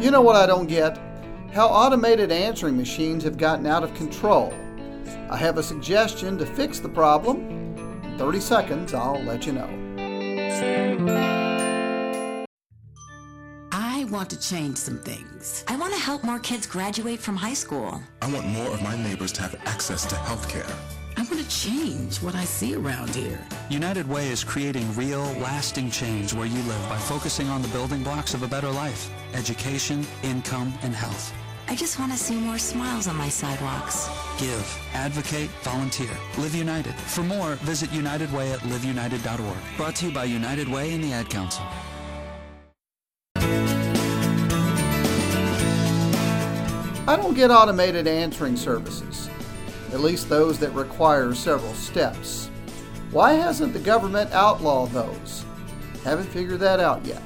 You know what I don't get? How automated answering machines have gotten out of control. I have a suggestion to fix the problem. In 30 seconds, I'll let you know. I want to change some things. I want to help more kids graduate from high school. I want more of my neighbors to have access to health care. I want to change what I see around here. United Way is creating real, lasting change where you live by focusing on the building blocks of a better life education, income, and health. I just want to see more smiles on my sidewalks. Give, advocate, volunteer. Live United. For more, visit United Way at liveunited.org. Brought to you by United Way and the Ad Council. I don't get automated answering services, at least those that require several steps. Why hasn't the government outlawed those? Haven't figured that out yet.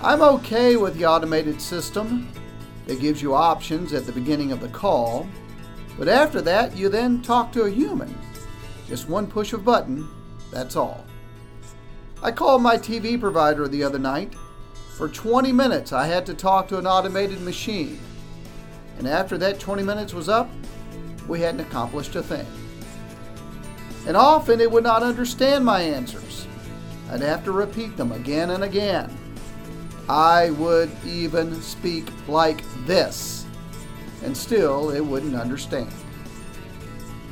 I'm okay with the automated system that gives you options at the beginning of the call, but after that, you then talk to a human. Just one push of button, that's all. I called my TV provider the other night. For 20 minutes, I had to talk to an automated machine. And after that 20 minutes was up, we hadn't accomplished a thing. And often it would not understand my answers. I'd have to repeat them again and again. I would even speak like this, and still it wouldn't understand.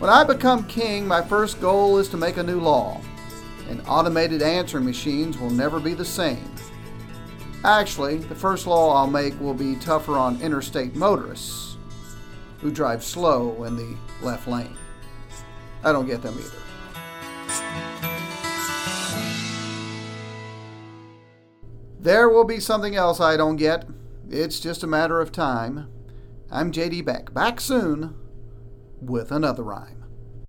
When I become king, my first goal is to make a new law, and automated answering machines will never be the same. Actually, the first law I'll make will be tougher on interstate motorists who drive slow in the left lane. I don't get them either. There will be something else I don't get. It's just a matter of time. I'm JD Beck, back soon with another rhyme.